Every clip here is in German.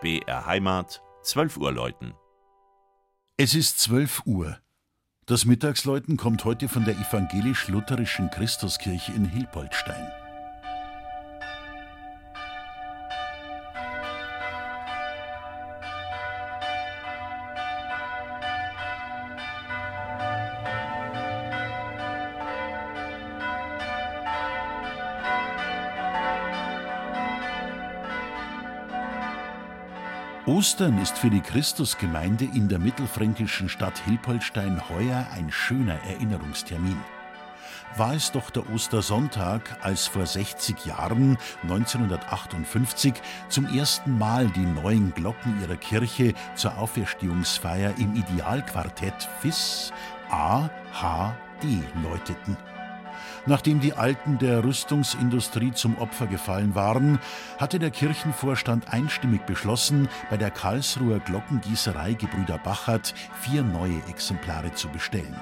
BR Heimat, 12 Uhr läuten. Es ist 12 Uhr. Das Mittagsläuten kommt heute von der evangelisch-lutherischen Christuskirche in Hilpoldstein. Ostern ist für die Christusgemeinde in der mittelfränkischen Stadt Hilpoltstein heuer ein schöner Erinnerungstermin. War es doch der Ostersonntag, als vor 60 Jahren, 1958, zum ersten Mal die neuen Glocken ihrer Kirche zur Auferstehungsfeier im Idealquartett FIS A, H, D läuteten. Nachdem die Alten der Rüstungsindustrie zum Opfer gefallen waren, hatte der Kirchenvorstand einstimmig beschlossen, bei der Karlsruher Glockengießerei Gebrüder Bachert vier neue Exemplare zu bestellen.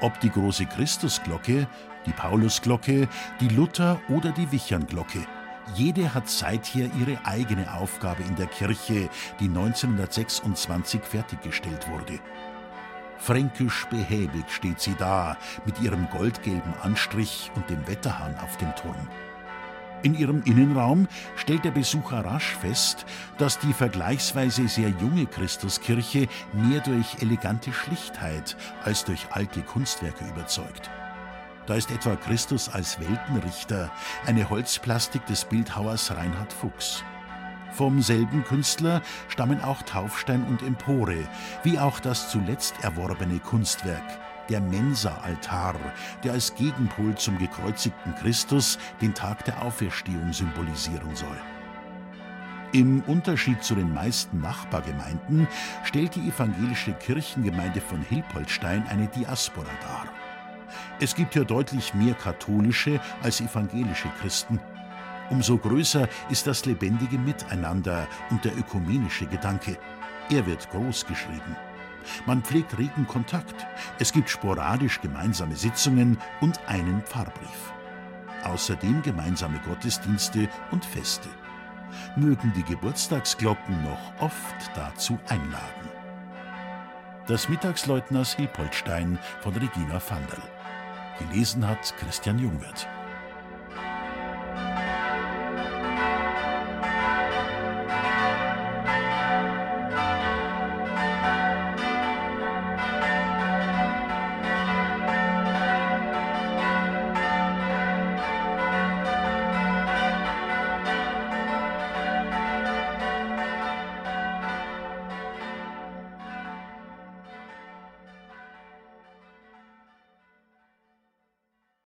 Ob die große Christusglocke, die Paulusglocke, die Luther- oder die Wichernglocke. Jede hat seither ihre eigene Aufgabe in der Kirche, die 1926 fertiggestellt wurde. Fränkisch behäbig steht sie da, mit ihrem goldgelben Anstrich und dem Wetterhahn auf dem Turm. In ihrem Innenraum stellt der Besucher rasch fest, dass die vergleichsweise sehr junge Christuskirche mehr durch elegante Schlichtheit als durch alte Kunstwerke überzeugt. Da ist etwa Christus als Weltenrichter, eine Holzplastik des Bildhauers Reinhard Fuchs. Vom selben Künstler stammen auch Taufstein und Empore, wie auch das zuletzt erworbene Kunstwerk, der Mensa-Altar, der als Gegenpol zum gekreuzigten Christus den Tag der Auferstehung symbolisieren soll. Im Unterschied zu den meisten Nachbargemeinden stellt die evangelische Kirchengemeinde von Hilpoltstein eine Diaspora dar. Es gibt hier deutlich mehr katholische als evangelische Christen Umso größer ist das lebendige Miteinander und der ökumenische Gedanke. Er wird groß geschrieben. Man pflegt regen Kontakt. Es gibt sporadisch gemeinsame Sitzungen und einen Pfarrbrief. Außerdem gemeinsame Gottesdienste und Feste. Mögen die Geburtstagsglocken noch oft dazu einladen. Das Mittagsleuten aus Hilpoltstein von Regina Vandal. Gelesen hat Christian Jungwirth.